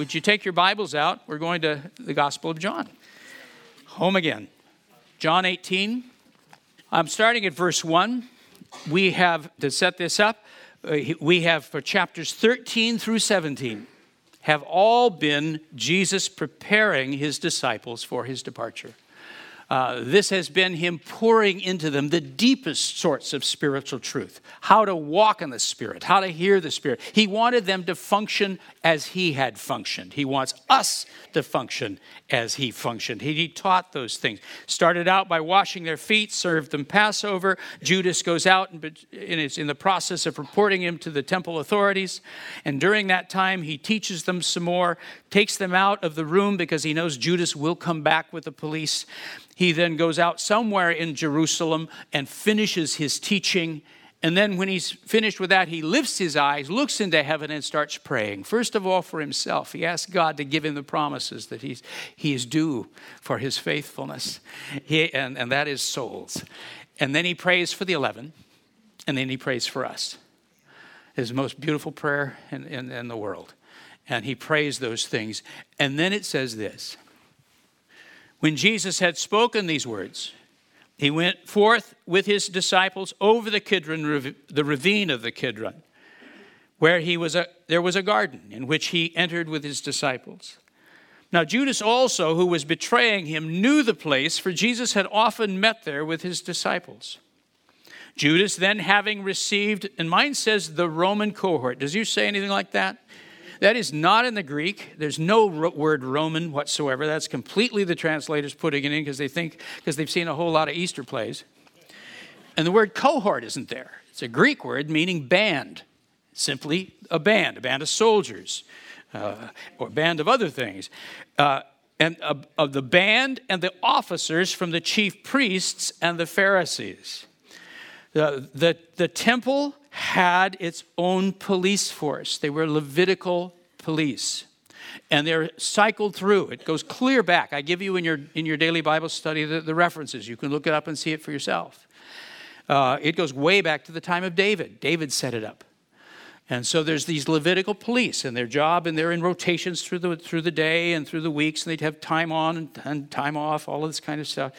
Would you take your Bibles out? We're going to the Gospel of John. Home again. John 18. I'm starting at verse 1. We have, to set this up, uh, we have for chapters 13 through 17 have all been Jesus preparing his disciples for his departure. Uh, this has been him pouring into them the deepest sorts of spiritual truth how to walk in the Spirit, how to hear the Spirit. He wanted them to function as he had functioned. He wants us to function as he functioned. He, he taught those things. Started out by washing their feet, served them Passover. Judas goes out and, and is in the process of reporting him to the temple authorities. And during that time, he teaches them some more, takes them out of the room because he knows Judas will come back with the police. He then goes out somewhere in Jerusalem and finishes his teaching and then when he's finished with that, he lifts his eyes, looks into heaven, and starts praying. First of all, for himself. He asks God to give him the promises that he's, he is due for his faithfulness, he, and, and that is souls. And then he prays for the 11, and then he prays for us. His most beautiful prayer in, in, in the world. And he prays those things. And then it says this When Jesus had spoken these words, he went forth with his disciples over the Kidron, the ravine of the Kidron, where he was a, there was a garden in which he entered with his disciples. Now, Judas also, who was betraying him, knew the place, for Jesus had often met there with his disciples. Judas, then having received, and mine says the Roman cohort. Does you say anything like that? That is not in the Greek. There's no word Roman whatsoever. That's completely the translators putting it in because they think, because they've seen a whole lot of Easter plays. And the word cohort isn't there. It's a Greek word meaning band, simply a band, a band of soldiers, uh, or a band of other things. Uh, and of, of the band and the officers from the chief priests and the Pharisees. The, the, the temple had its own police force. They were Levitical police. And they're cycled through. It goes clear back. I give you in your, in your daily Bible study the, the references. You can look it up and see it for yourself. Uh, it goes way back to the time of David. David set it up. And so there's these Levitical police, and their job, and they're in rotations through the, through the day and through the weeks, and they'd have time on and, time off, all of this kind of stuff.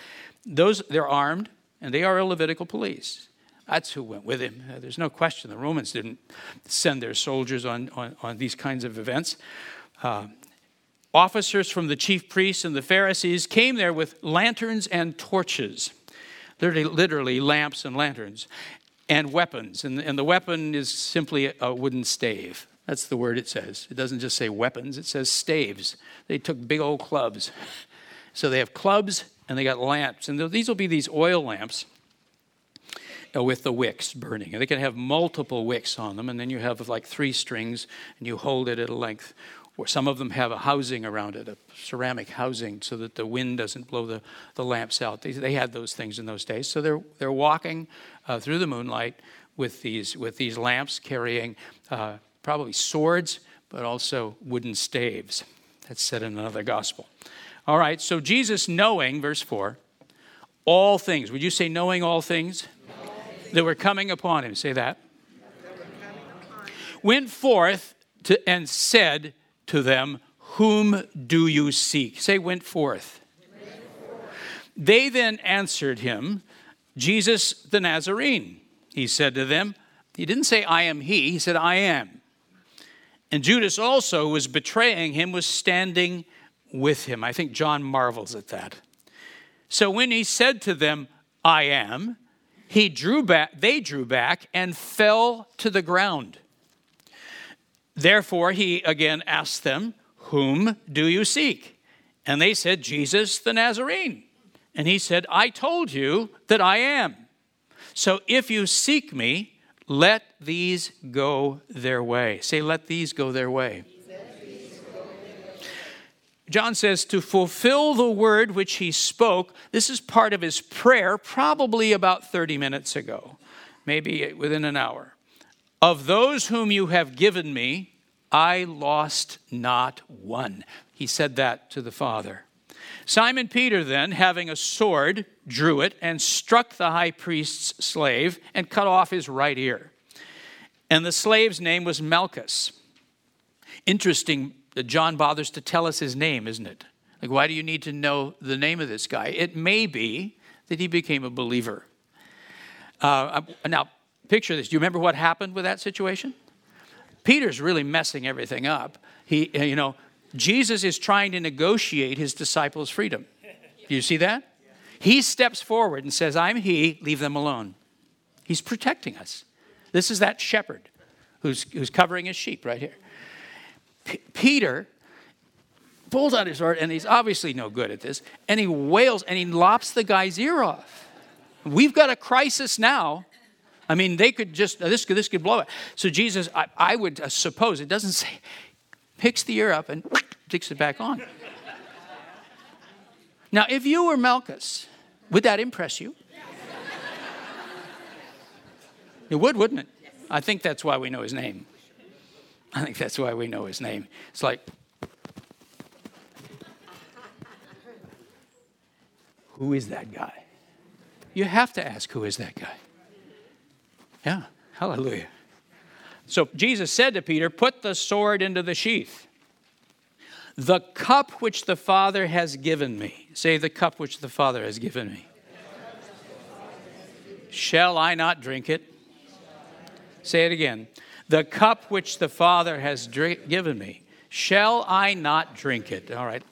Those, they're armed, and they are a Levitical police. That's who went with him. Uh, there's no question. The Romans didn't send their soldiers on, on, on these kinds of events. Uh, officers from the chief priests and the Pharisees came there with lanterns and torches, literally, literally lamps and lanterns, and weapons. And, and the weapon is simply a wooden stave. That's the word it says. It doesn't just say weapons, it says staves. They took big old clubs. So they have clubs and they got lamps. And these will be these oil lamps with the wicks burning. And they can have multiple wicks on them, and then you have like three strings, and you hold it at a length. Or some of them have a housing around it, a ceramic housing, so that the wind doesn't blow the, the lamps out. They, they had those things in those days. So they're, they're walking uh, through the moonlight with these, with these lamps, carrying uh, probably swords, but also wooden staves. That's said in another gospel. All right, so Jesus knowing, verse 4, all things. Would you say knowing all things? That were coming upon him. Say that. Went forth to, and said to them, Whom do you seek? Say, went forth. went forth. They then answered him, Jesus the Nazarene. He said to them, He didn't say, I am he. He said, I am. And Judas also, who was betraying him, was standing with him. I think John marvels at that. So when he said to them, I am, he drew back, they drew back and fell to the ground. Therefore, he again asked them, Whom do you seek? And they said, Jesus the Nazarene. And he said, I told you that I am. So if you seek me, let these go their way. Say, let these go their way. John says, to fulfill the word which he spoke. This is part of his prayer, probably about 30 minutes ago, maybe within an hour. Of those whom you have given me, I lost not one. He said that to the Father. Simon Peter, then, having a sword, drew it and struck the high priest's slave and cut off his right ear. And the slave's name was Malchus. Interesting John bothers to tell us his name, isn't it? Like, why do you need to know the name of this guy? It may be that he became a believer. Uh, now, picture this. Do you remember what happened with that situation? Peter's really messing everything up. He, uh, you know, Jesus is trying to negotiate his disciples' freedom. Do you see that? He steps forward and says, I'm he, leave them alone. He's protecting us. This is that shepherd who's, who's covering his sheep right here. P- Peter pulls out his sword, and he's obviously no good at this, and he wails and he lops the guy's ear off. We've got a crisis now. I mean, they could just, this could, this could blow it. So Jesus, I, I would uh, suppose, it doesn't say, picks the ear up and sticks it back on. Now, if you were Malchus, would that impress you? It would, wouldn't it? I think that's why we know his name. I think that's why we know his name. It's like, who is that guy? You have to ask, who is that guy? Yeah, hallelujah. So Jesus said to Peter, Put the sword into the sheath. The cup which the Father has given me, say, the cup which the Father has given me. Shall I not drink it? Say it again the cup which the Father has drink, given me, shall I not drink it? All right.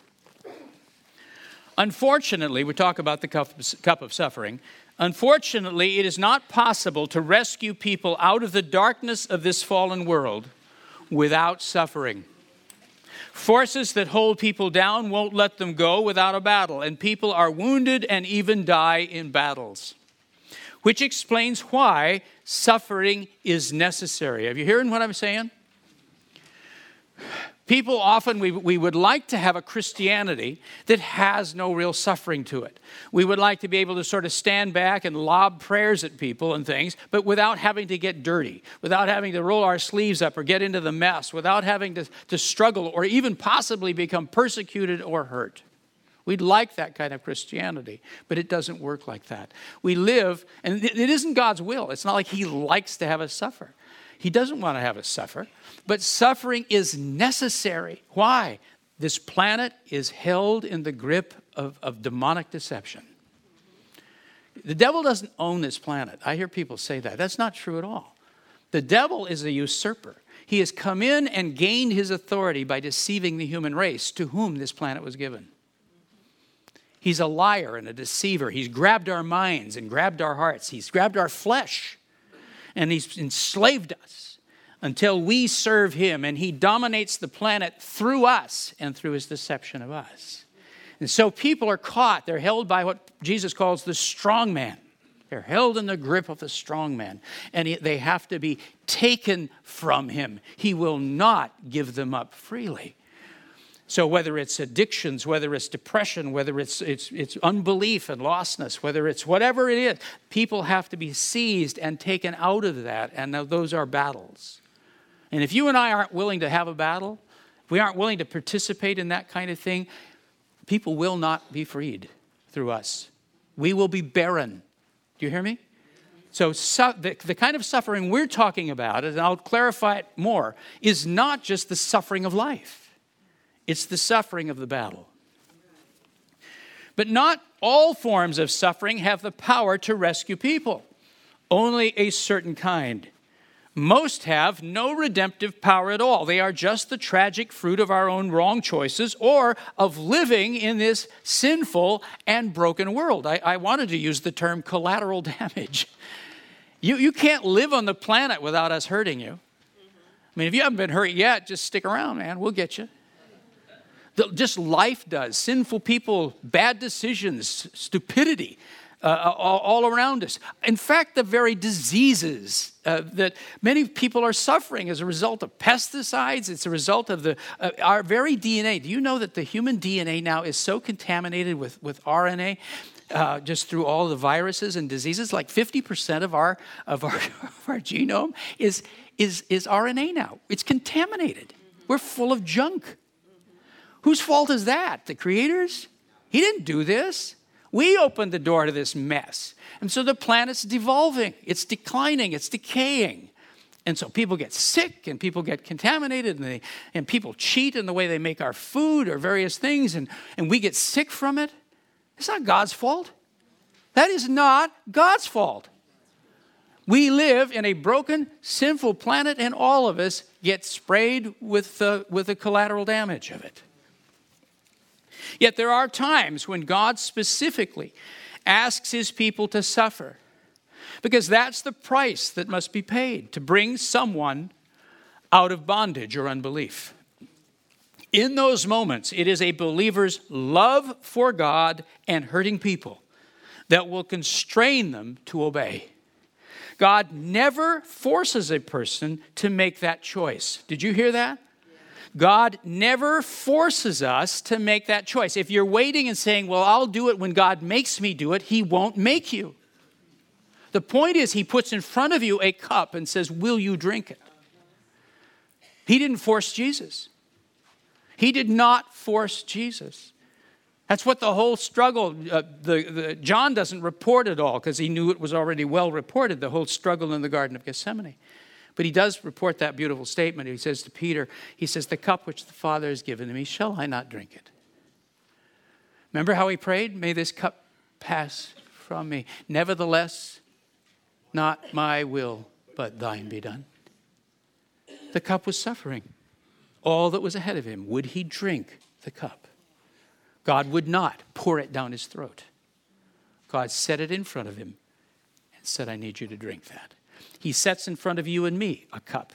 Unfortunately, we talk about the cup, cup of suffering. Unfortunately, it is not possible to rescue people out of the darkness of this fallen world without suffering. Forces that hold people down won't let them go without a battle, and people are wounded and even die in battles which explains why suffering is necessary. Have you hearing what I'm saying? People often, we, we would like to have a Christianity that has no real suffering to it. We would like to be able to sort of stand back and lob prayers at people and things, but without having to get dirty, without having to roll our sleeves up or get into the mess, without having to, to struggle or even possibly become persecuted or hurt. We'd like that kind of Christianity, but it doesn't work like that. We live, and it isn't God's will. It's not like He likes to have us suffer. He doesn't want to have us suffer, but suffering is necessary. Why? This planet is held in the grip of, of demonic deception. The devil doesn't own this planet. I hear people say that. That's not true at all. The devil is a usurper. He has come in and gained his authority by deceiving the human race to whom this planet was given. He's a liar and a deceiver. He's grabbed our minds and grabbed our hearts. He's grabbed our flesh and he's enslaved us until we serve him and he dominates the planet through us and through his deception of us. And so people are caught. They're held by what Jesus calls the strong man. They're held in the grip of the strong man, and they have to be taken from him. He will not give them up freely. So whether it's addictions, whether it's depression, whether it's, it's, it's unbelief and lostness, whether it's whatever it is, people have to be seized and taken out of that. And those are battles. And if you and I aren't willing to have a battle, if we aren't willing to participate in that kind of thing, people will not be freed through us. We will be barren. Do you hear me? So, the, the kind of suffering we're talking about, and I'll clarify it more, is not just the suffering of life. It's the suffering of the battle. But not all forms of suffering have the power to rescue people, only a certain kind. Most have no redemptive power at all. They are just the tragic fruit of our own wrong choices or of living in this sinful and broken world. I, I wanted to use the term collateral damage. You, you can't live on the planet without us hurting you. I mean, if you haven't been hurt yet, just stick around, man. We'll get you just life does. Sinful people, bad decisions, stupidity. uh, all, all, around us. In fact, the very diseases uh, that many people are suffering as a result of pesticides, it's a result of the, uh, our very DNA. Do you know that the human DNA now is so contaminated with, with RNA? Uh, just through all the viruses and diseases, like 50% of our, of our, of our genome is, is, is RNA now. It's contaminated. We're full of junk. Whose fault is that? The creators? He didn't do this. We opened the door to this mess. And so the planet's devolving, it's declining, it's decaying. And so people get sick and people get contaminated and, they, and people cheat in the way they make our food or various things and, and we get sick from it. It's not God's fault. That is not God's fault. We live in a broken, sinful planet, and all of us get sprayed with the, with the collateral damage of it. Yet there are times when God specifically asks his people to suffer, because that's the price that must be paid to bring someone out of bondage or unbelief. In those moments, it is a believer's love for God and hurting people that will constrain them to obey. God never forces a person to make that choice. Did you hear that? God never forces us to make that choice. If you're waiting and saying, Well, I'll do it when God makes me do it, He won't make you. The point is, He puts in front of you a cup and says, Will you drink it? He didn't force Jesus. He did not force Jesus. That's what the whole struggle, uh, the, the, John doesn't report it all because he knew it was already well reported, the whole struggle in the Garden of Gethsemane. But he does report that beautiful statement. He says to Peter, He says, The cup which the Father has given to me, shall I not drink it? Remember how he prayed? May this cup pass from me. Nevertheless, not my will, but thine be done. The cup was suffering. All that was ahead of him, would he drink the cup? God would not pour it down his throat. God set it in front of him and said, I need you to drink that. He sets in front of you and me a cup.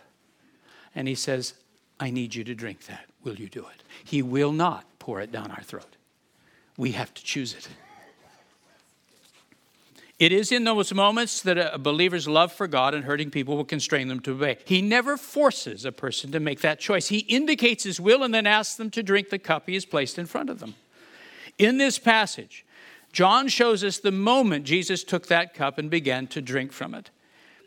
And he says, I need you to drink that. Will you do it? He will not pour it down our throat. We have to choose it. It is in those moments that a believer's love for God and hurting people will constrain them to obey. He never forces a person to make that choice. He indicates his will and then asks them to drink the cup he has placed in front of them. In this passage, John shows us the moment Jesus took that cup and began to drink from it.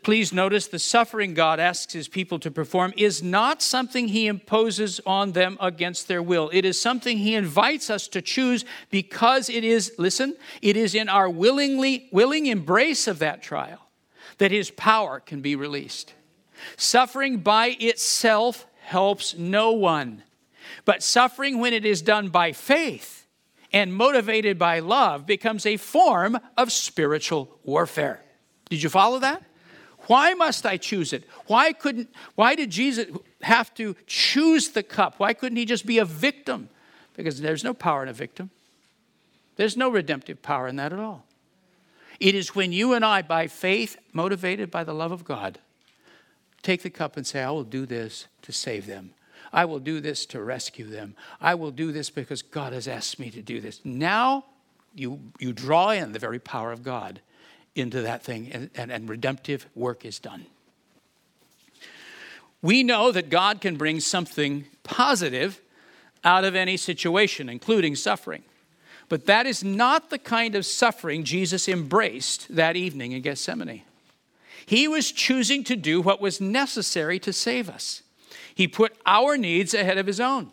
Please notice the suffering God asks his people to perform is not something he imposes on them against their will. It is something he invites us to choose because it is, listen, it is in our willingly willing embrace of that trial that his power can be released. Suffering by itself helps no one. But suffering when it is done by faith and motivated by love becomes a form of spiritual warfare. Did you follow that? Why must I choose it? Why couldn't why did Jesus have to choose the cup? Why couldn't he just be a victim? Because there's no power in a victim. There's no redemptive power in that at all. It is when you and I, by faith, motivated by the love of God, take the cup and say, I will do this to save them. I will do this to rescue them. I will do this because God has asked me to do this. Now you, you draw in the very power of God into that thing, and, and, and redemptive work is done. We know that God can bring something positive out of any situation, including suffering. But that is not the kind of suffering Jesus embraced that evening in Gethsemane. He was choosing to do what was necessary to save us. He put our needs ahead of his own.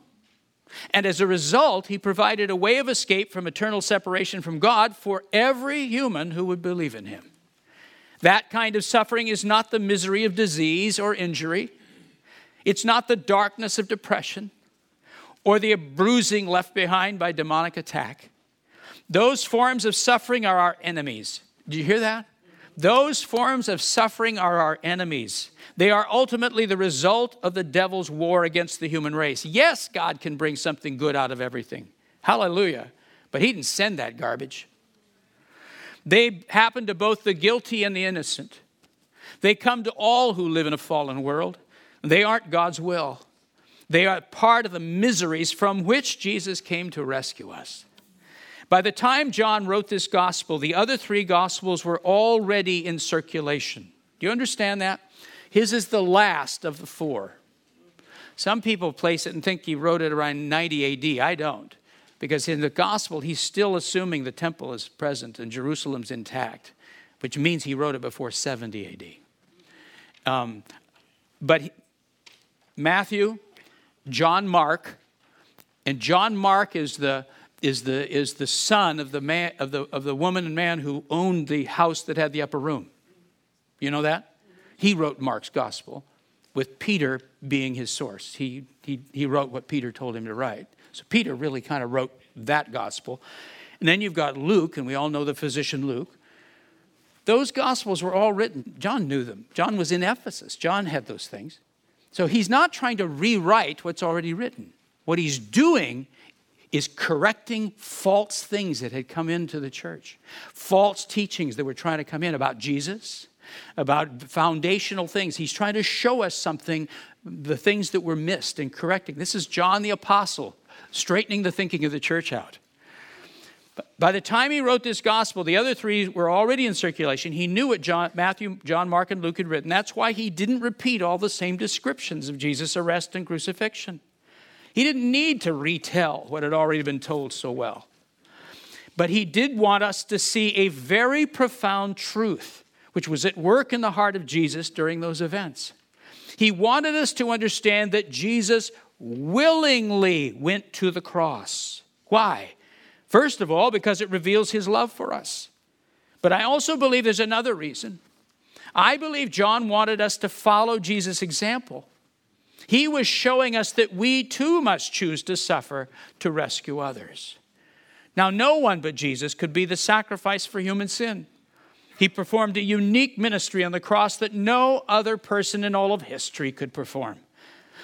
And as a result, he provided a way of escape from eternal separation from God for every human who would believe in him. That kind of suffering is not the misery of disease or injury, it's not the darkness of depression or the bruising left behind by demonic attack. Those forms of suffering are our enemies. Do you hear that? Those forms of suffering are our enemies. They are ultimately the result of the devil's war against the human race. Yes, God can bring something good out of everything. Hallelujah. But he didn't send that garbage. They happen to both the guilty and the innocent. They come to all who live in a fallen world. They aren't God's will. They are part of the miseries from which Jesus came to rescue us. By the time John wrote this gospel, the other three gospels were already in circulation. Do you understand that? His is the last of the four. Some people place it and think he wrote it around 90 AD. I don't, because in the gospel, he's still assuming the temple is present and Jerusalem's intact, which means he wrote it before 70 AD. Um, but he, Matthew, John Mark, and John Mark is the is the, is the son of the, man, of, the, of the woman and man who owned the house that had the upper room. You know that? He wrote Mark's gospel with Peter being his source. He, he, he wrote what Peter told him to write. So Peter really kind of wrote that gospel. And then you've got Luke, and we all know the physician Luke. Those gospels were all written. John knew them. John was in Ephesus. John had those things. So he's not trying to rewrite what's already written. What he's doing is correcting false things that had come into the church, false teachings that were trying to come in about Jesus, about foundational things. He's trying to show us something, the things that were missed and correcting. This is John the Apostle straightening the thinking of the church out. By the time he wrote this gospel, the other three were already in circulation. He knew what John, Matthew, John, Mark, and Luke had written. That's why he didn't repeat all the same descriptions of Jesus' arrest and crucifixion. He didn't need to retell what had already been told so well. But he did want us to see a very profound truth, which was at work in the heart of Jesus during those events. He wanted us to understand that Jesus willingly went to the cross. Why? First of all, because it reveals his love for us. But I also believe there's another reason. I believe John wanted us to follow Jesus' example. He was showing us that we too must choose to suffer to rescue others. Now, no one but Jesus could be the sacrifice for human sin. He performed a unique ministry on the cross that no other person in all of history could perform.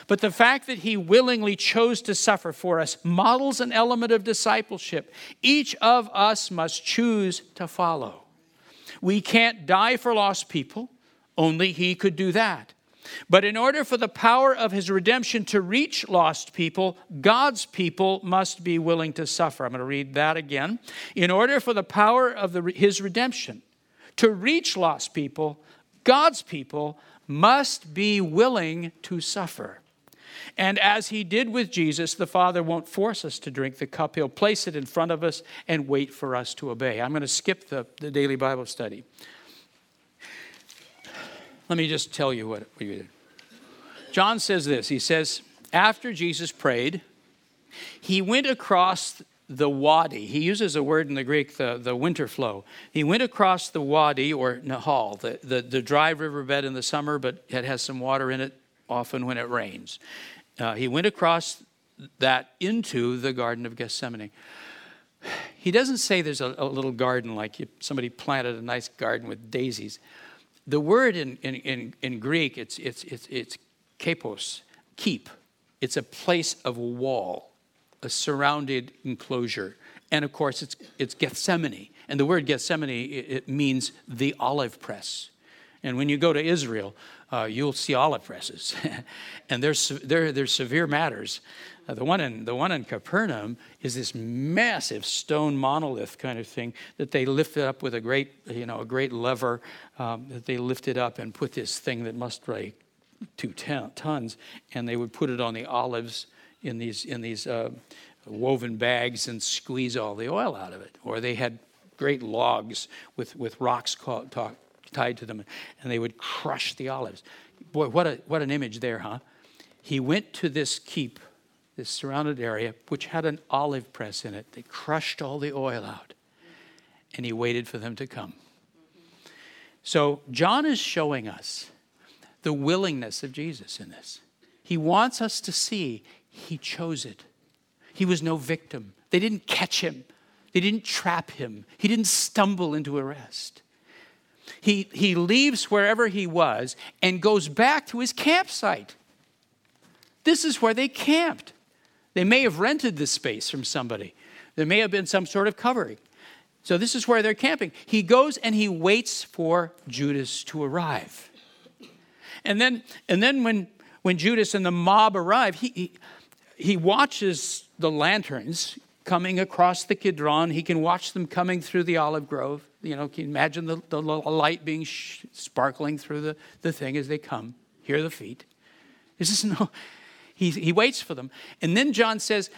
But the fact that he willingly chose to suffer for us models an element of discipleship. Each of us must choose to follow. We can't die for lost people, only he could do that. But in order for the power of his redemption to reach lost people, God's people must be willing to suffer. I'm going to read that again. In order for the power of the, his redemption to reach lost people, God's people must be willing to suffer. And as he did with Jesus, the Father won't force us to drink the cup. He'll place it in front of us and wait for us to obey. I'm going to skip the, the daily Bible study. Let me just tell you what you did. John says this He says, after Jesus prayed, he went across the wadi. He uses a word in the Greek, the, the winter flow. He went across the wadi or Nahal, the, the, the dry riverbed in the summer, but it has some water in it often when it rains. Uh, he went across that into the Garden of Gethsemane. He doesn't say there's a, a little garden like you, somebody planted a nice garden with daisies. The word in, in, in, in Greek, it's, it's, it's, it's kapos, keep. It's a place of wall, a surrounded enclosure. And of course, it's, it's Gethsemane. And the word Gethsemane, it, it means the olive press. And when you go to Israel, uh, you'll see olive presses. and they're, they're severe matters. Uh, the, one in, the one in Capernaum is this massive stone monolith kind of thing that they lifted up with a great, you know, a great lever um, that they lifted up and put this thing that must weigh two tons, and they would put it on the olives in these, in these uh, woven bags and squeeze all the oil out of it. Or they had great logs with, with rocks tied to them, and they would crush the olives. Boy, what, a, what an image there, huh? He went to this keep this surrounded area, which had an olive press in it. They crushed all the oil out, and he waited for them to come. So, John is showing us the willingness of Jesus in this. He wants us to see he chose it. He was no victim. They didn't catch him, they didn't trap him, he didn't stumble into arrest. He, he leaves wherever he was and goes back to his campsite. This is where they camped. They may have rented this space from somebody. There may have been some sort of covering. So this is where they're camping. He goes and he waits for Judas to arrive. And then, and then when, when Judas and the mob arrive, he, he, he watches the lanterns coming across the Kidron. He can watch them coming through the olive grove. You know, can you imagine the, the light being sh- sparkling through the, the thing as they come. Hear the feet. This is no, he, he waits for them. And then John says,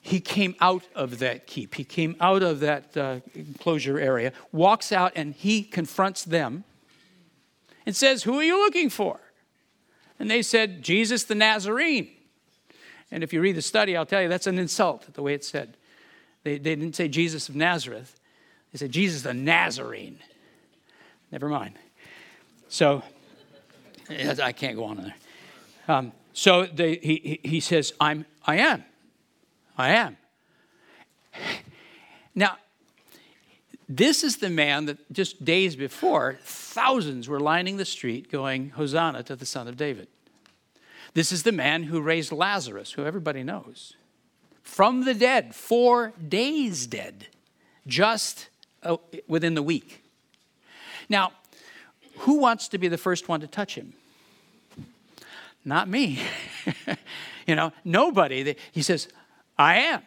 he came out of that keep. He came out of that uh, enclosure area, walks out, and he confronts them and says, Who are you looking for? And they said, Jesus the Nazarene. And if you read the study, I'll tell you that's an insult, the way it's said. They, they didn't say Jesus of Nazareth, they said Jesus the Nazarene. Never mind. So, I can't go on in there. Um, so they, he, he says, I'm, I am. I am. Now, this is the man that just days before, thousands were lining the street going, Hosanna to the Son of David. This is the man who raised Lazarus, who everybody knows, from the dead, four days dead, just uh, within the week. Now, who wants to be the first one to touch him? Not me. you know, nobody. He says, I am.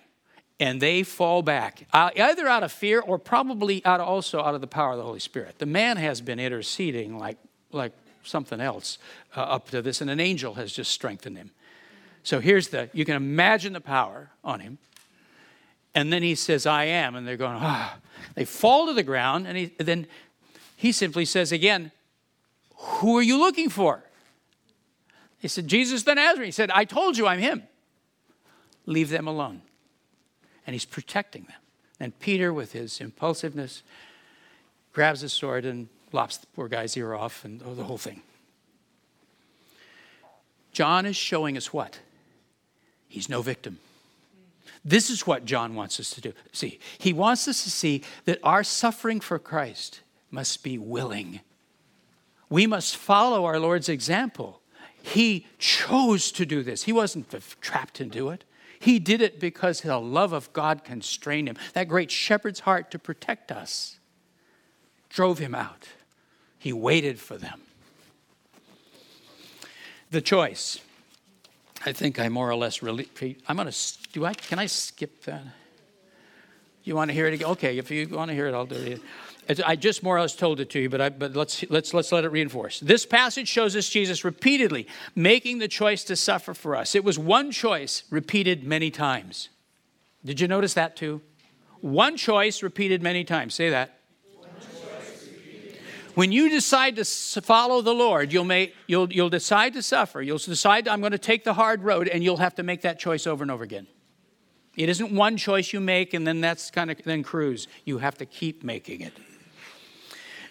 And they fall back, uh, either out of fear or probably out of also out of the power of the Holy Spirit. The man has been interceding like, like something else uh, up to this, and an angel has just strengthened him. So here's the, you can imagine the power on him. And then he says, I am. And they're going, ah. They fall to the ground, and he, then he simply says again, Who are you looking for? He said, Jesus the Nazarene. He said, I told you I'm him. Leave them alone. And he's protecting them. And Peter, with his impulsiveness, grabs his sword and lops the poor guy's ear off and oh, the whole thing. John is showing us what? He's no victim. This is what John wants us to do. See, he wants us to see that our suffering for Christ must be willing. We must follow our Lord's example. He chose to do this, he wasn't trapped into it. He did it because the love of God constrained him. That great shepherd's heart to protect us drove him out. He waited for them. The choice. I think I more or less really. I'm going to. Do I? Can I skip that? You want to hear it again? Okay, if you want to hear it, I'll do it. I just more or less told it to you, but, I, but let's, let's, let's let it reinforce. This passage shows us Jesus repeatedly making the choice to suffer for us. It was one choice repeated many times. Did you notice that too? One choice repeated many times. Say that. When you decide to follow the Lord, you'll, make, you'll, you'll decide to suffer. You'll decide, I'm going to take the hard road, and you'll have to make that choice over and over again. It isn't one choice you make and then that's kind of then cruise. You have to keep making it.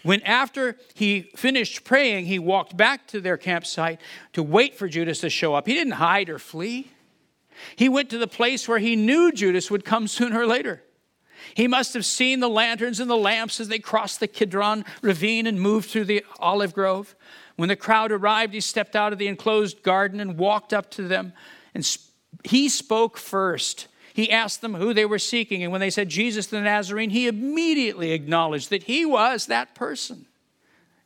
When after he finished praying, he walked back to their campsite to wait for Judas to show up. He didn't hide or flee. He went to the place where he knew Judas would come sooner or later. He must have seen the lanterns and the lamps as they crossed the Kidron ravine and moved through the olive grove. When the crowd arrived, he stepped out of the enclosed garden and walked up to them. And he spoke first. He asked them who they were seeking, and when they said Jesus the Nazarene, he immediately acknowledged that he was that person.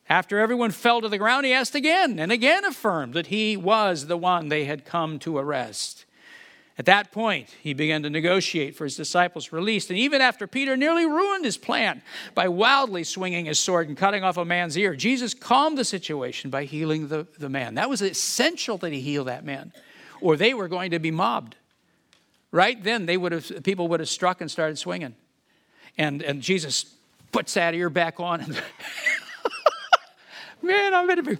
After everyone fell to the ground, he asked again and again affirmed that he was the one they had come to arrest. At that point, he began to negotiate for his disciples' release. And even after Peter nearly ruined his plan by wildly swinging his sword and cutting off a man's ear, Jesus calmed the situation by healing the, the man. That was essential that he heal that man, or they were going to be mobbed. Right then, they would have, people would have struck and started swinging. And, and Jesus puts that ear back on. Man, I'm going to be.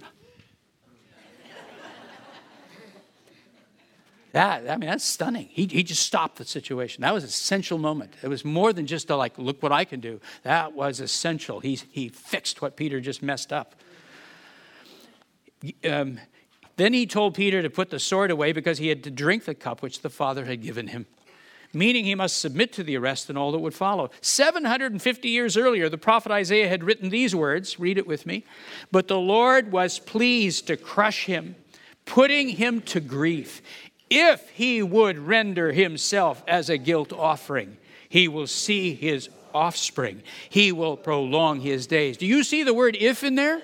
That, I mean, that's stunning. He, he just stopped the situation. That was an essential moment. It was more than just a, like, look what I can do. That was essential. He, he fixed what Peter just messed up. Um, then he told Peter to put the sword away because he had to drink the cup which the Father had given him, meaning he must submit to the arrest and all that would follow. 750 years earlier, the prophet Isaiah had written these words read it with me. But the Lord was pleased to crush him, putting him to grief. If he would render himself as a guilt offering, he will see his offspring. He will prolong his days. Do you see the word if in there?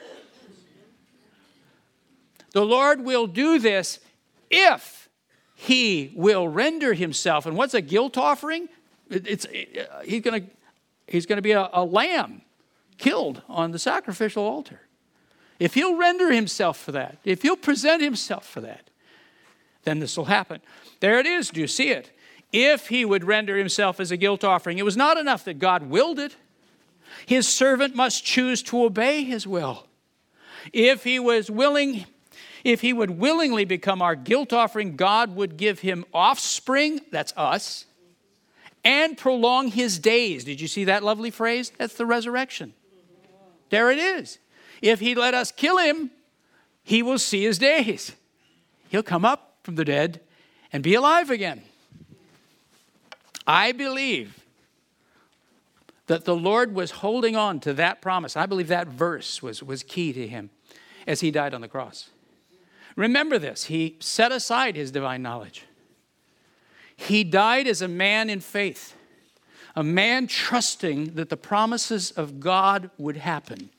The Lord will do this if he will render himself. And what's a guilt offering? It's, it, he's going to he's to be a, a lamb killed on the sacrificial altar. If he'll render himself for that, if he'll present himself for that, then this will happen. There it is. Do you see it? If he would render himself as a guilt offering, it was not enough that God willed it. His servant must choose to obey his will. If he was willing, if he would willingly become our guilt offering, God would give him offspring, that's us, and prolong his days. Did you see that lovely phrase? That's the resurrection. There it is. If he let us kill him, he will see his days. He'll come up from the dead and be alive again. I believe that the Lord was holding on to that promise. I believe that verse was, was key to him as he died on the cross. Remember this he set aside his divine knowledge. He died as a man in faith, a man trusting that the promises of God would happen.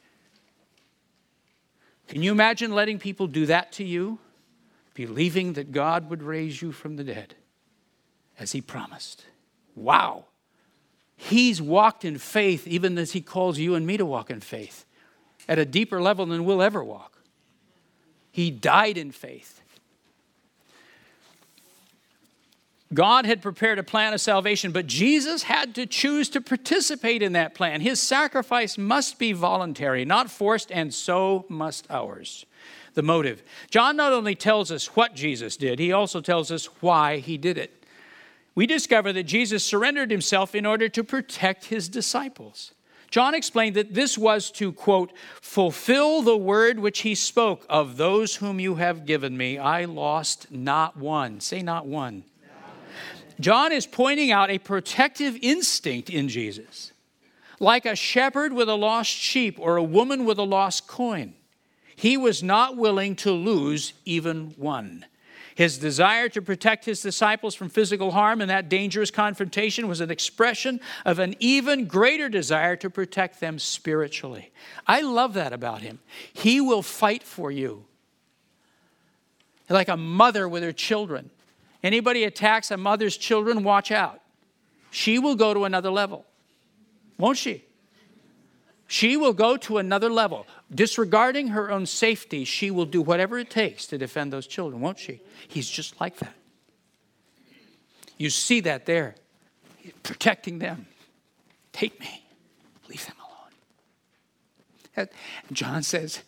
Can you imagine letting people do that to you? Believing that God would raise you from the dead as he promised. Wow. He's walked in faith even as he calls you and me to walk in faith at a deeper level than we'll ever walk. He died in faith. God had prepared a plan of salvation, but Jesus had to choose to participate in that plan. His sacrifice must be voluntary, not forced, and so must ours. The motive. John not only tells us what Jesus did, he also tells us why he did it. We discover that Jesus surrendered himself in order to protect his disciples. John explained that this was to, quote, fulfill the word which he spoke of those whom you have given me. I lost not one. Say, not one. John is pointing out a protective instinct in Jesus, like a shepherd with a lost sheep or a woman with a lost coin. He was not willing to lose even one. His desire to protect his disciples from physical harm in that dangerous confrontation was an expression of an even greater desire to protect them spiritually. I love that about him. He will fight for you. Like a mother with her children. Anybody attacks a mother's children, watch out. She will go to another level, won't she? She will go to another level. Disregarding her own safety, she will do whatever it takes to defend those children, won't she? He's just like that. You see that there. He's protecting them. Take me, leave them alone. John says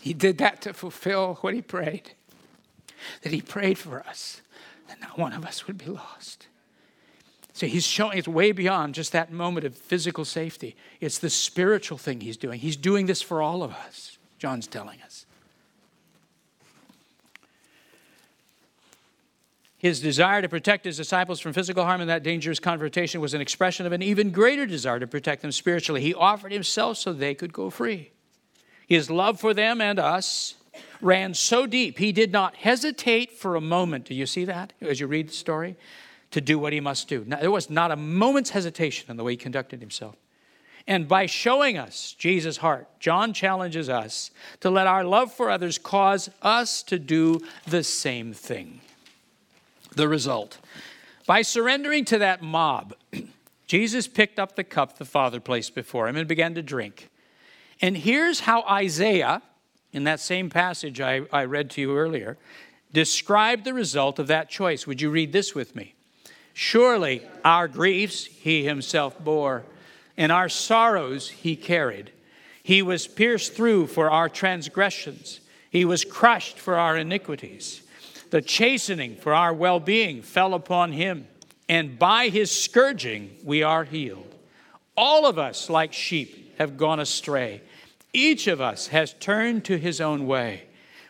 he did that to fulfill what he prayed, that he prayed for us that not one of us would be lost. So he's showing it's way beyond just that moment of physical safety. It's the spiritual thing he's doing. He's doing this for all of us, John's telling us. His desire to protect his disciples from physical harm in that dangerous confrontation was an expression of an even greater desire to protect them spiritually. He offered himself so they could go free. His love for them and us ran so deep, he did not hesitate for a moment. Do you see that as you read the story? To do what he must do. Now, there was not a moment's hesitation in the way he conducted himself. And by showing us Jesus' heart, John challenges us to let our love for others cause us to do the same thing. The result by surrendering to that mob, Jesus picked up the cup the Father placed before him and began to drink. And here's how Isaiah, in that same passage I, I read to you earlier, describe the result of that choice. Would you read this with me? Surely our griefs he himself bore, and our sorrows he carried. He was pierced through for our transgressions, he was crushed for our iniquities. The chastening for our well being fell upon him, and by his scourging we are healed. All of us, like sheep, have gone astray. Each of us has turned to his own way,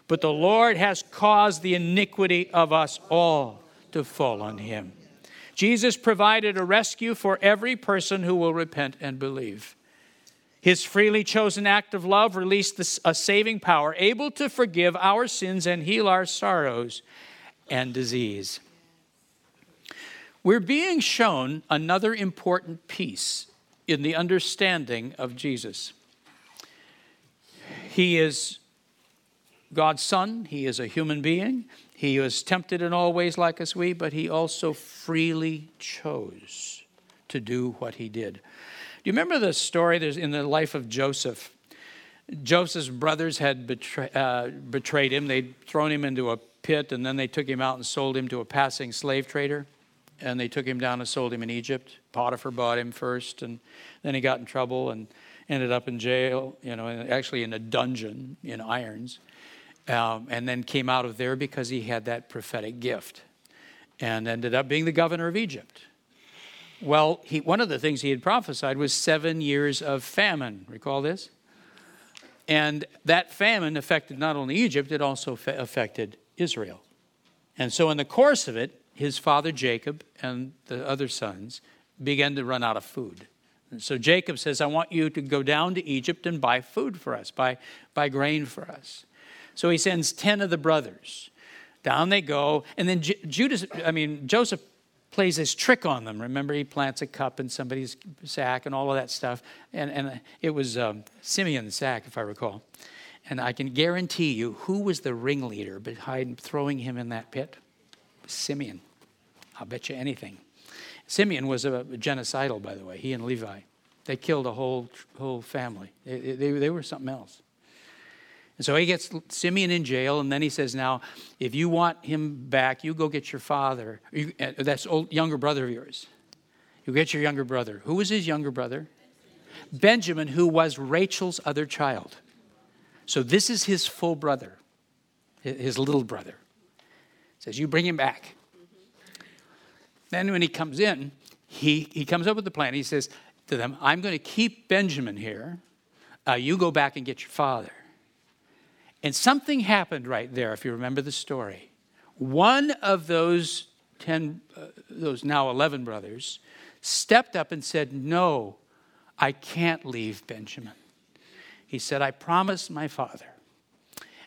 but the Lord has caused the iniquity of us all to fall on him. Jesus provided a rescue for every person who will repent and believe. His freely chosen act of love released a saving power, able to forgive our sins and heal our sorrows and disease. We're being shown another important piece in the understanding of Jesus. He is God's Son, He is a human being. He was tempted in all ways like as we, but He also freely chose to do what he did. Do you remember the story there's in the life of Joseph? Joseph's brothers had betray, uh, betrayed him. They'd thrown him into a pit, and then they took him out and sold him to a passing slave trader. And they took him down and sold him in Egypt. Potiphar bought him first, and then he got in trouble and ended up in jail, you know, actually in a dungeon in irons. Um, and then came out of there because he had that prophetic gift and ended up being the governor of Egypt. Well, he, one of the things he had prophesied was seven years of famine. Recall this? And that famine affected not only Egypt, it also affected Israel. And so, in the course of it, his father Jacob and the other sons began to run out of food. And so Jacob says, I want you to go down to Egypt and buy food for us, buy, buy grain for us. So he sends 10 of the brothers. Down they go. And then J- Judas, I mean, Joseph plays this trick on them. Remember, he plants a cup in somebody's sack and all of that stuff. And, and it was um, Simeon's sack, if I recall. And I can guarantee you, who was the ringleader behind throwing him in that pit? Simeon. I'll bet you anything. Simeon was a genocidal, by the way, he and Levi. They killed a whole, whole family. They, they, they were something else. And so he gets Simeon in jail, and then he says, Now, if you want him back, you go get your father. You, uh, that's old, younger brother of yours. You get your younger brother. Who was his younger brother? Benjamin, who was Rachel's other child. So this is his full brother, his little brother. Says, You bring him back. Then when he comes in, he, he comes up with the plan. He says to them, I'm going to keep Benjamin here. Uh, you go back and get your father. And something happened right there, if you remember the story. One of those 10, uh, those now 11 brothers, stepped up and said, No, I can't leave Benjamin. He said, I promised my father.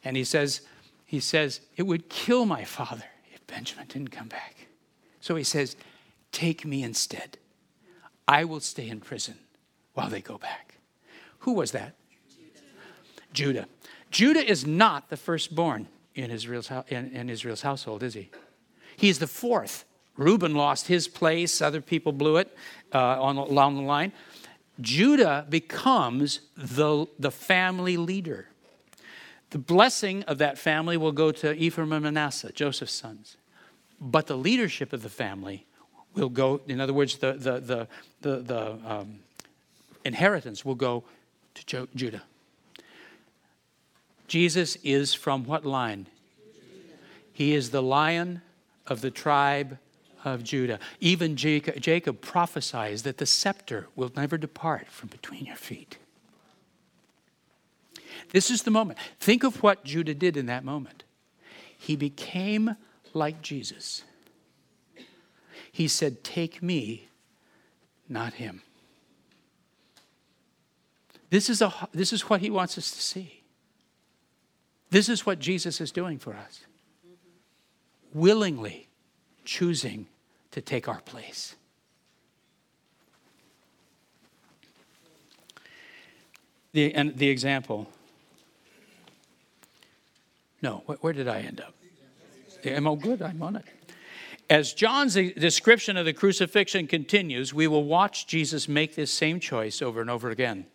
And he says, he says, it would kill my father if Benjamin didn't come back. So he says, Take me instead. I will stay in prison while they go back. Who was that? Judah. Judah. Is not the firstborn in Israel's, in, in Israel's household, is he? He's the fourth. Reuben lost his place, other people blew it uh, on, along the line. Judah becomes the, the family leader. The blessing of that family will go to Ephraim and Manasseh, Joseph's sons. But the leadership of the family will go, in other words, the, the, the, the, the um, inheritance will go to jo- Judah. Jesus is from what line? He is the lion of the tribe of Judah. Even Jacob, Jacob prophesies that the scepter will never depart from between your feet. This is the moment. Think of what Judah did in that moment. He became like Jesus. He said, Take me, not him. This is, a, this is what he wants us to see. This is what Jesus is doing for us. Willingly choosing to take our place. The, and the example. No, where did I end up? Am I good? I'm on it. As John's description of the crucifixion continues, we will watch Jesus make this same choice over and over again.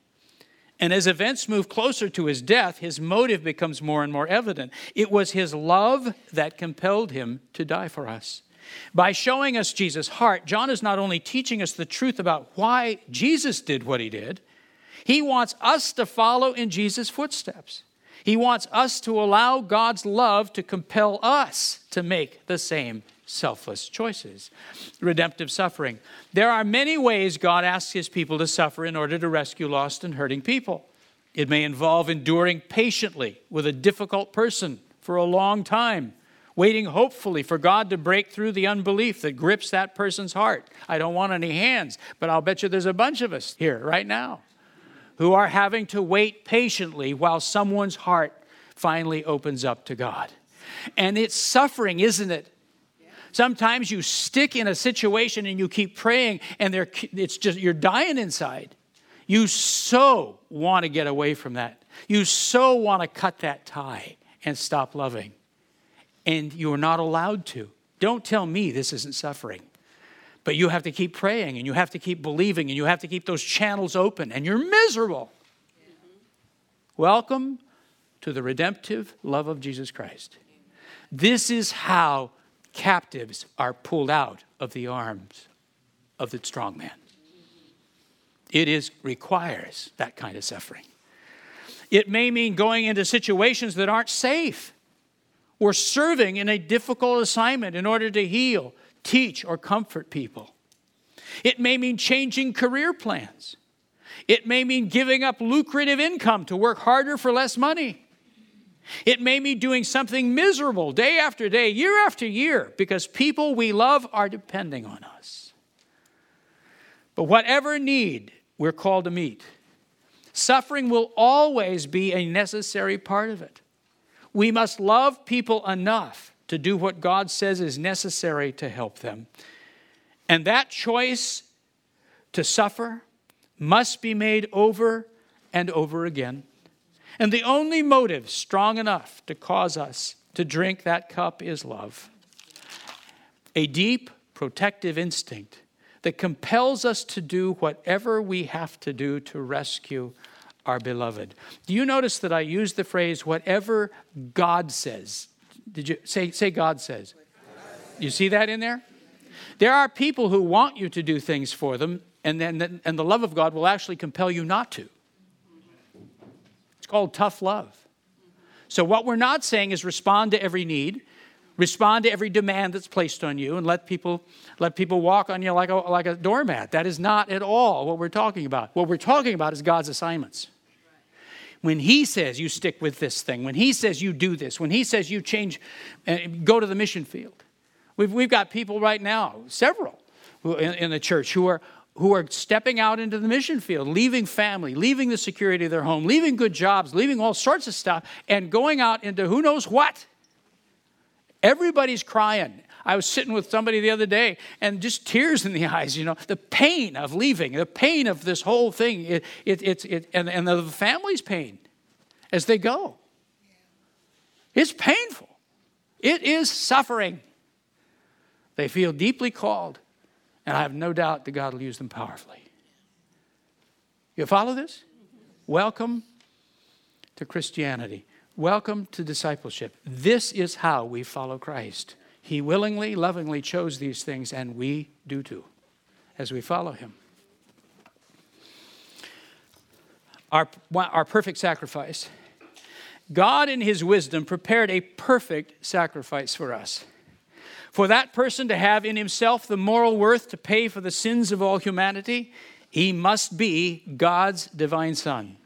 And as events move closer to his death, his motive becomes more and more evident. It was his love that compelled him to die for us. By showing us Jesus' heart, John is not only teaching us the truth about why Jesus did what he did, he wants us to follow in Jesus' footsteps. He wants us to allow God's love to compel us to make the same selfless choices. Redemptive suffering. There are many ways God asks his people to suffer in order to rescue lost and hurting people. It may involve enduring patiently with a difficult person for a long time, waiting hopefully for God to break through the unbelief that grips that person's heart. I don't want any hands, but I'll bet you there's a bunch of us here right now who are having to wait patiently while someone's heart finally opens up to God. And it's suffering, isn't it? Sometimes you stick in a situation and you keep praying, and it's just you're dying inside. You so want to get away from that. You so want to cut that tie and stop loving. And you're not allowed to. Don't tell me this isn't suffering. But you have to keep praying and you have to keep believing and you have to keep those channels open and you're miserable. Welcome to the redemptive love of Jesus Christ. This is how captives are pulled out of the arms of the strong man. It is requires that kind of suffering. It may mean going into situations that aren't safe or serving in a difficult assignment in order to heal, teach, or comfort people. It may mean changing career plans. It may mean giving up lucrative income to work harder for less money. It may mean doing something miserable day after day, year after year, because people we love are depending on us. But whatever need we're called to meet, suffering will always be a necessary part of it. We must love people enough to do what God says is necessary to help them. And that choice to suffer must be made over and over again. And the only motive strong enough to cause us to drink that cup is love. A deep protective instinct that compels us to do whatever we have to do to rescue our beloved. Do you notice that I use the phrase whatever God says? Did you say say God says? You see that in there? There are people who want you to do things for them and then and the love of God will actually compel you not to. It's called tough love. So what we're not saying is respond to every need respond to every demand that's placed on you and let people let people walk on you like a, like a doormat that is not at all what we're talking about what we're talking about is god's assignments when he says you stick with this thing when he says you do this when he says you change uh, go to the mission field we've, we've got people right now several in, in the church who are who are stepping out into the mission field, leaving family, leaving the security of their home, leaving good jobs, leaving all sorts of stuff, and going out into who knows what Everybody's crying. I was sitting with somebody the other day and just tears in the eyes, you know, the pain of leaving, the pain of this whole thing, it, it, it, it, and, and the family's pain as they go. It's painful, it is suffering. They feel deeply called, and I have no doubt that God will use them powerfully. You follow this? Welcome to Christianity. Welcome to discipleship. This is how we follow Christ. He willingly, lovingly chose these things, and we do too as we follow him. Our, our perfect sacrifice. God, in his wisdom, prepared a perfect sacrifice for us. For that person to have in himself the moral worth to pay for the sins of all humanity, he must be God's divine Son.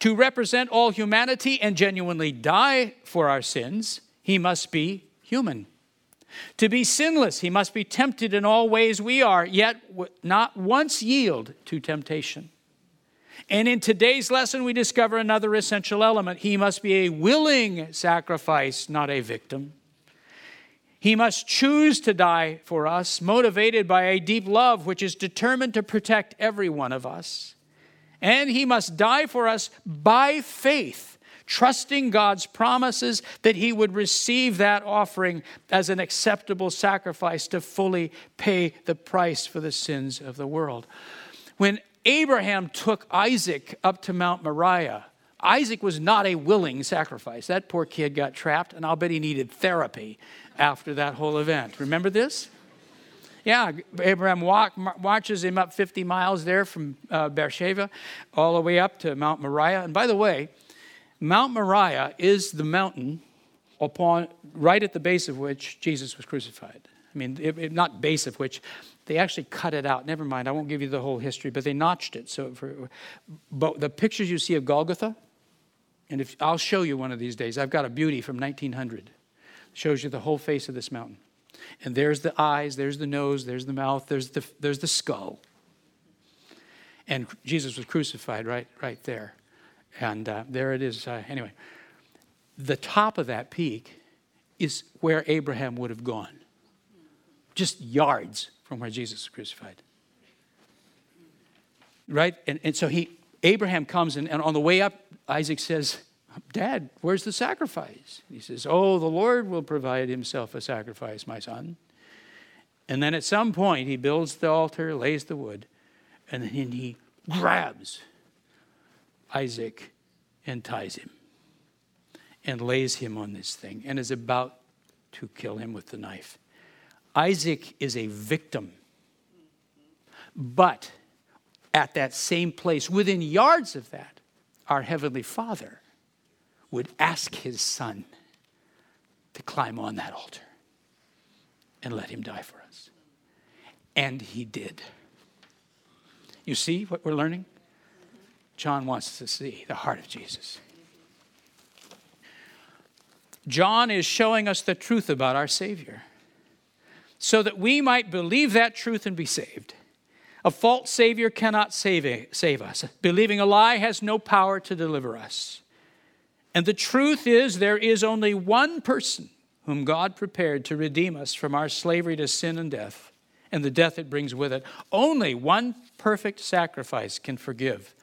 To represent all humanity and genuinely die for our sins, he must be human. To be sinless, he must be tempted in all ways we are, yet not once yield to temptation. And in today's lesson, we discover another essential element. He must be a willing sacrifice, not a victim. He must choose to die for us, motivated by a deep love which is determined to protect every one of us and he must die for us by faith, trusting God's promises that he would receive that offering as an acceptable sacrifice to fully pay the price for the sins of the world. When Abraham took Isaac up to Mount Moriah, Isaac was not a willing sacrifice. That poor kid got trapped, and I'll bet he needed therapy after that whole event. Remember this? Yeah, Abraham walk, watches him up 50 miles there from uh, Beersheba all the way up to Mount Moriah. And by the way, Mount Moriah is the mountain upon right at the base of which Jesus was crucified. I mean, it, it, not base of which they actually cut it out. Never mind, I won't give you the whole history, but they notched it. So, for, but the pictures you see of Golgotha, and if I'll show you one of these days, I've got a beauty from 1900. Shows you the whole face of this mountain. And there's the eyes, there's the nose, there's the mouth, there's the, there's the skull. And Jesus was crucified right, right there. And uh, there it is. Uh, anyway, the top of that peak is where Abraham would have gone, just yards from where Jesus was crucified. Right? And, and so he, Abraham comes, and, and on the way up, Isaac says, Dad, where's the sacrifice? He says, Oh, the Lord will provide himself a sacrifice, my son. And then at some point, he builds the altar, lays the wood, and then he grabs Isaac and ties him and lays him on this thing and is about to kill him with the knife. Isaac is a victim. But at that same place, within yards of that, our Heavenly Father would ask his son to climb on that altar and let him die for us. And he did. You see what we're learning? John wants to see the heart of Jesus. John is showing us the truth about our Savior so that we might believe that truth and be saved. A false Savior cannot save, save us. Believing a lie has no power to deliver us. And the truth is, there is only one person whom God prepared to redeem us from our slavery to sin and death and the death it brings with it. Only one perfect sacrifice can forgive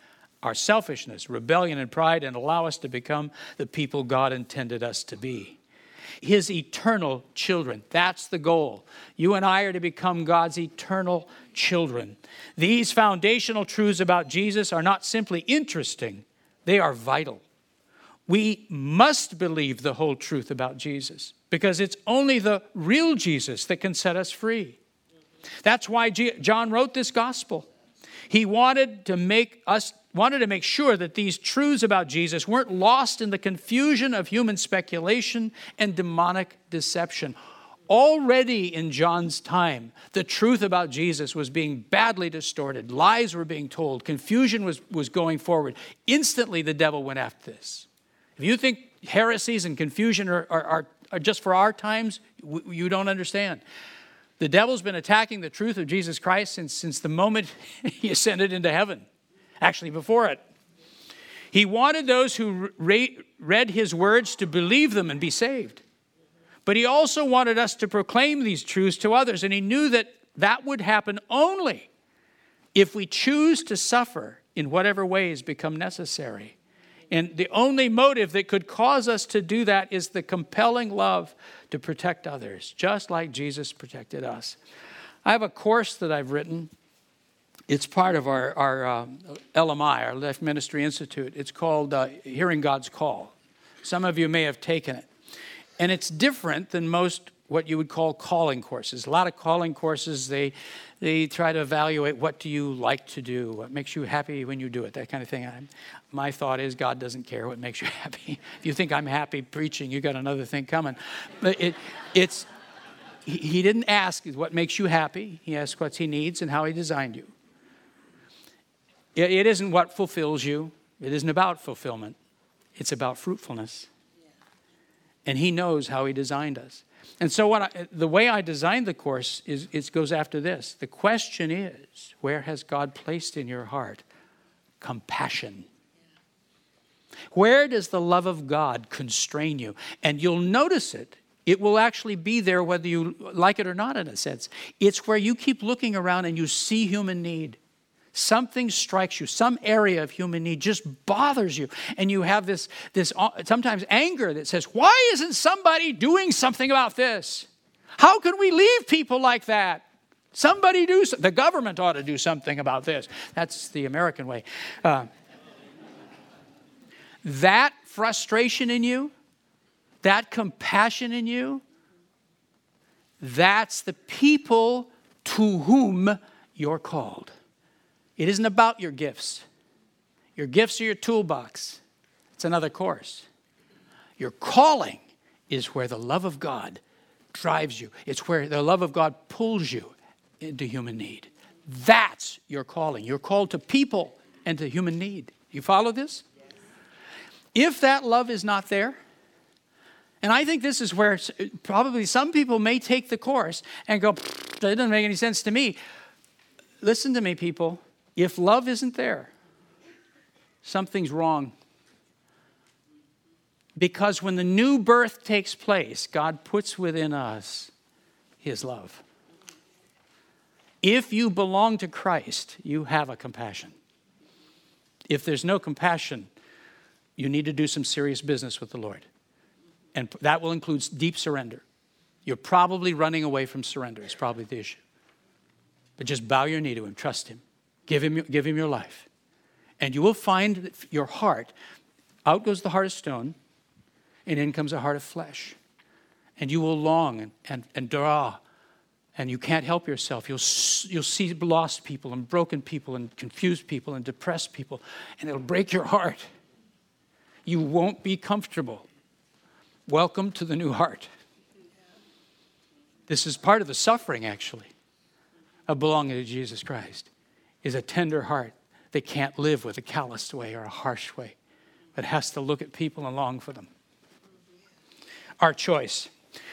our selfishness, rebellion, and pride and allow us to become the people God intended us to be. His eternal children. That's the goal. You and I are to become God's eternal children. These foundational truths about Jesus are not simply interesting, they are vital. We must believe the whole truth about Jesus because it's only the real Jesus that can set us free. That's why John wrote this gospel. He wanted to make us wanted to make sure that these truths about Jesus weren't lost in the confusion of human speculation and demonic deception. Already in John's time, the truth about Jesus was being badly distorted. Lies were being told. Confusion was, was going forward. Instantly, the devil went after this. If you think heresies and confusion are, are, are, are just for our times, you don't understand. The devil's been attacking the truth of Jesus Christ since, since the moment he ascended into heaven, actually, before it. He wanted those who re- read his words to believe them and be saved. But he also wanted us to proclaim these truths to others, and he knew that that would happen only if we choose to suffer in whatever ways become necessary. And the only motive that could cause us to do that is the compelling love to protect others, just like Jesus protected us. I have a course that I've written. It's part of our, our uh, LMI, our Life Ministry Institute. It's called uh, Hearing God's Call. Some of you may have taken it. And it's different than most what you would call calling courses. A lot of calling courses, they, they try to evaluate what do you like to do, what makes you happy when you do it, that kind of thing. I, my thought is God doesn't care what makes you happy. if you think I'm happy preaching, you got another thing coming. But it, it's, he didn't ask what makes you happy. He asked what he needs and how he designed you. It, isn't what fulfills you. It isn't about fulfillment. It's about fruitfulness. And he knows how he designed us. And so, what I, the way I designed the course is it goes after this. The question is, where has God placed in your heart compassion? Where does the love of God constrain you? And you'll notice it. It will actually be there whether you like it or not, in a sense. It's where you keep looking around and you see human need something strikes you, some area of human need just bothers you, and you have this, this uh, sometimes anger that says, Why isn't somebody doing something about this? How can we leave people like that? Somebody do so- the government ought to do something about this. That's the American way. Uh, that frustration in you, that compassion in you, that's the people to whom you're called. It isn't about your gifts. Your gifts are your toolbox, it's another course. Your calling is where the love of God drives you, it's where the love of God pulls you into human need. That's your calling. You're called to people and to human need. You follow this? If that love is not there, and I think this is where probably some people may take the course and go, that doesn't make any sense to me. Listen to me, people. If love isn't there, something's wrong. Because when the new birth takes place, God puts within us His love. If you belong to Christ, you have a compassion. If there's no compassion, you need to do some serious business with the Lord. And that will include deep surrender. You're probably running away from surrender, is probably the issue. But just bow your knee to Him, trust Him, give Him, give him your life. And you will find your heart, out goes the heart of stone, and in comes a heart of flesh. And you will long and, and, and draw, and you can't help yourself. You'll, you'll see lost people and broken people and confused people and depressed people, and it'll break your heart. You won't be comfortable. Welcome to the new heart. This is part of the suffering, actually, of belonging to Jesus Christ, is a tender heart that can't live with a calloused way or a harsh way, but has to look at people and long for them. Our choice.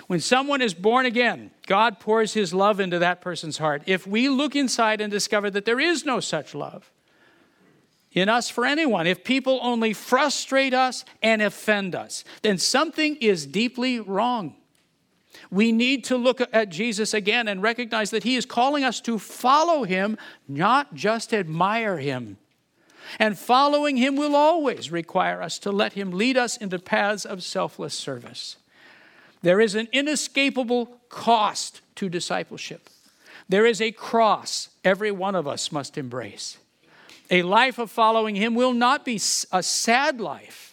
When someone is born again, God pours his love into that person's heart. If we look inside and discover that there is no such love in us for anyone, if people only frustrate us and offend us, then something is deeply wrong. We need to look at Jesus again and recognize that he is calling us to follow him, not just admire him. And following him will always require us to let him lead us into paths of selfless service. There is an inescapable cost to discipleship. There is a cross every one of us must embrace. A life of following him will not be a sad life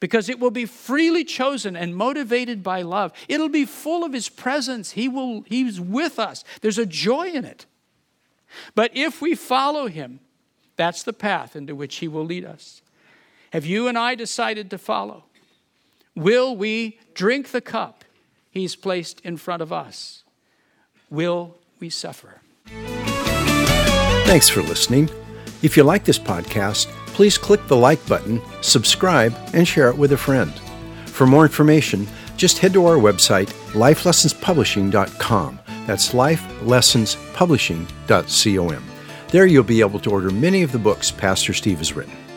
because it will be freely chosen and motivated by love. It'll be full of his presence. He will he's with us. There's a joy in it. But if we follow him, that's the path into which he will lead us. Have you and I decided to follow? Will we drink the cup he's placed in front of us? Will we suffer? Thanks for listening. If you like this podcast, please click the like button, subscribe, and share it with a friend. For more information, just head to our website, lifelessonspublishing.com. That's lifelessonspublishing.com. There you'll be able to order many of the books Pastor Steve has written.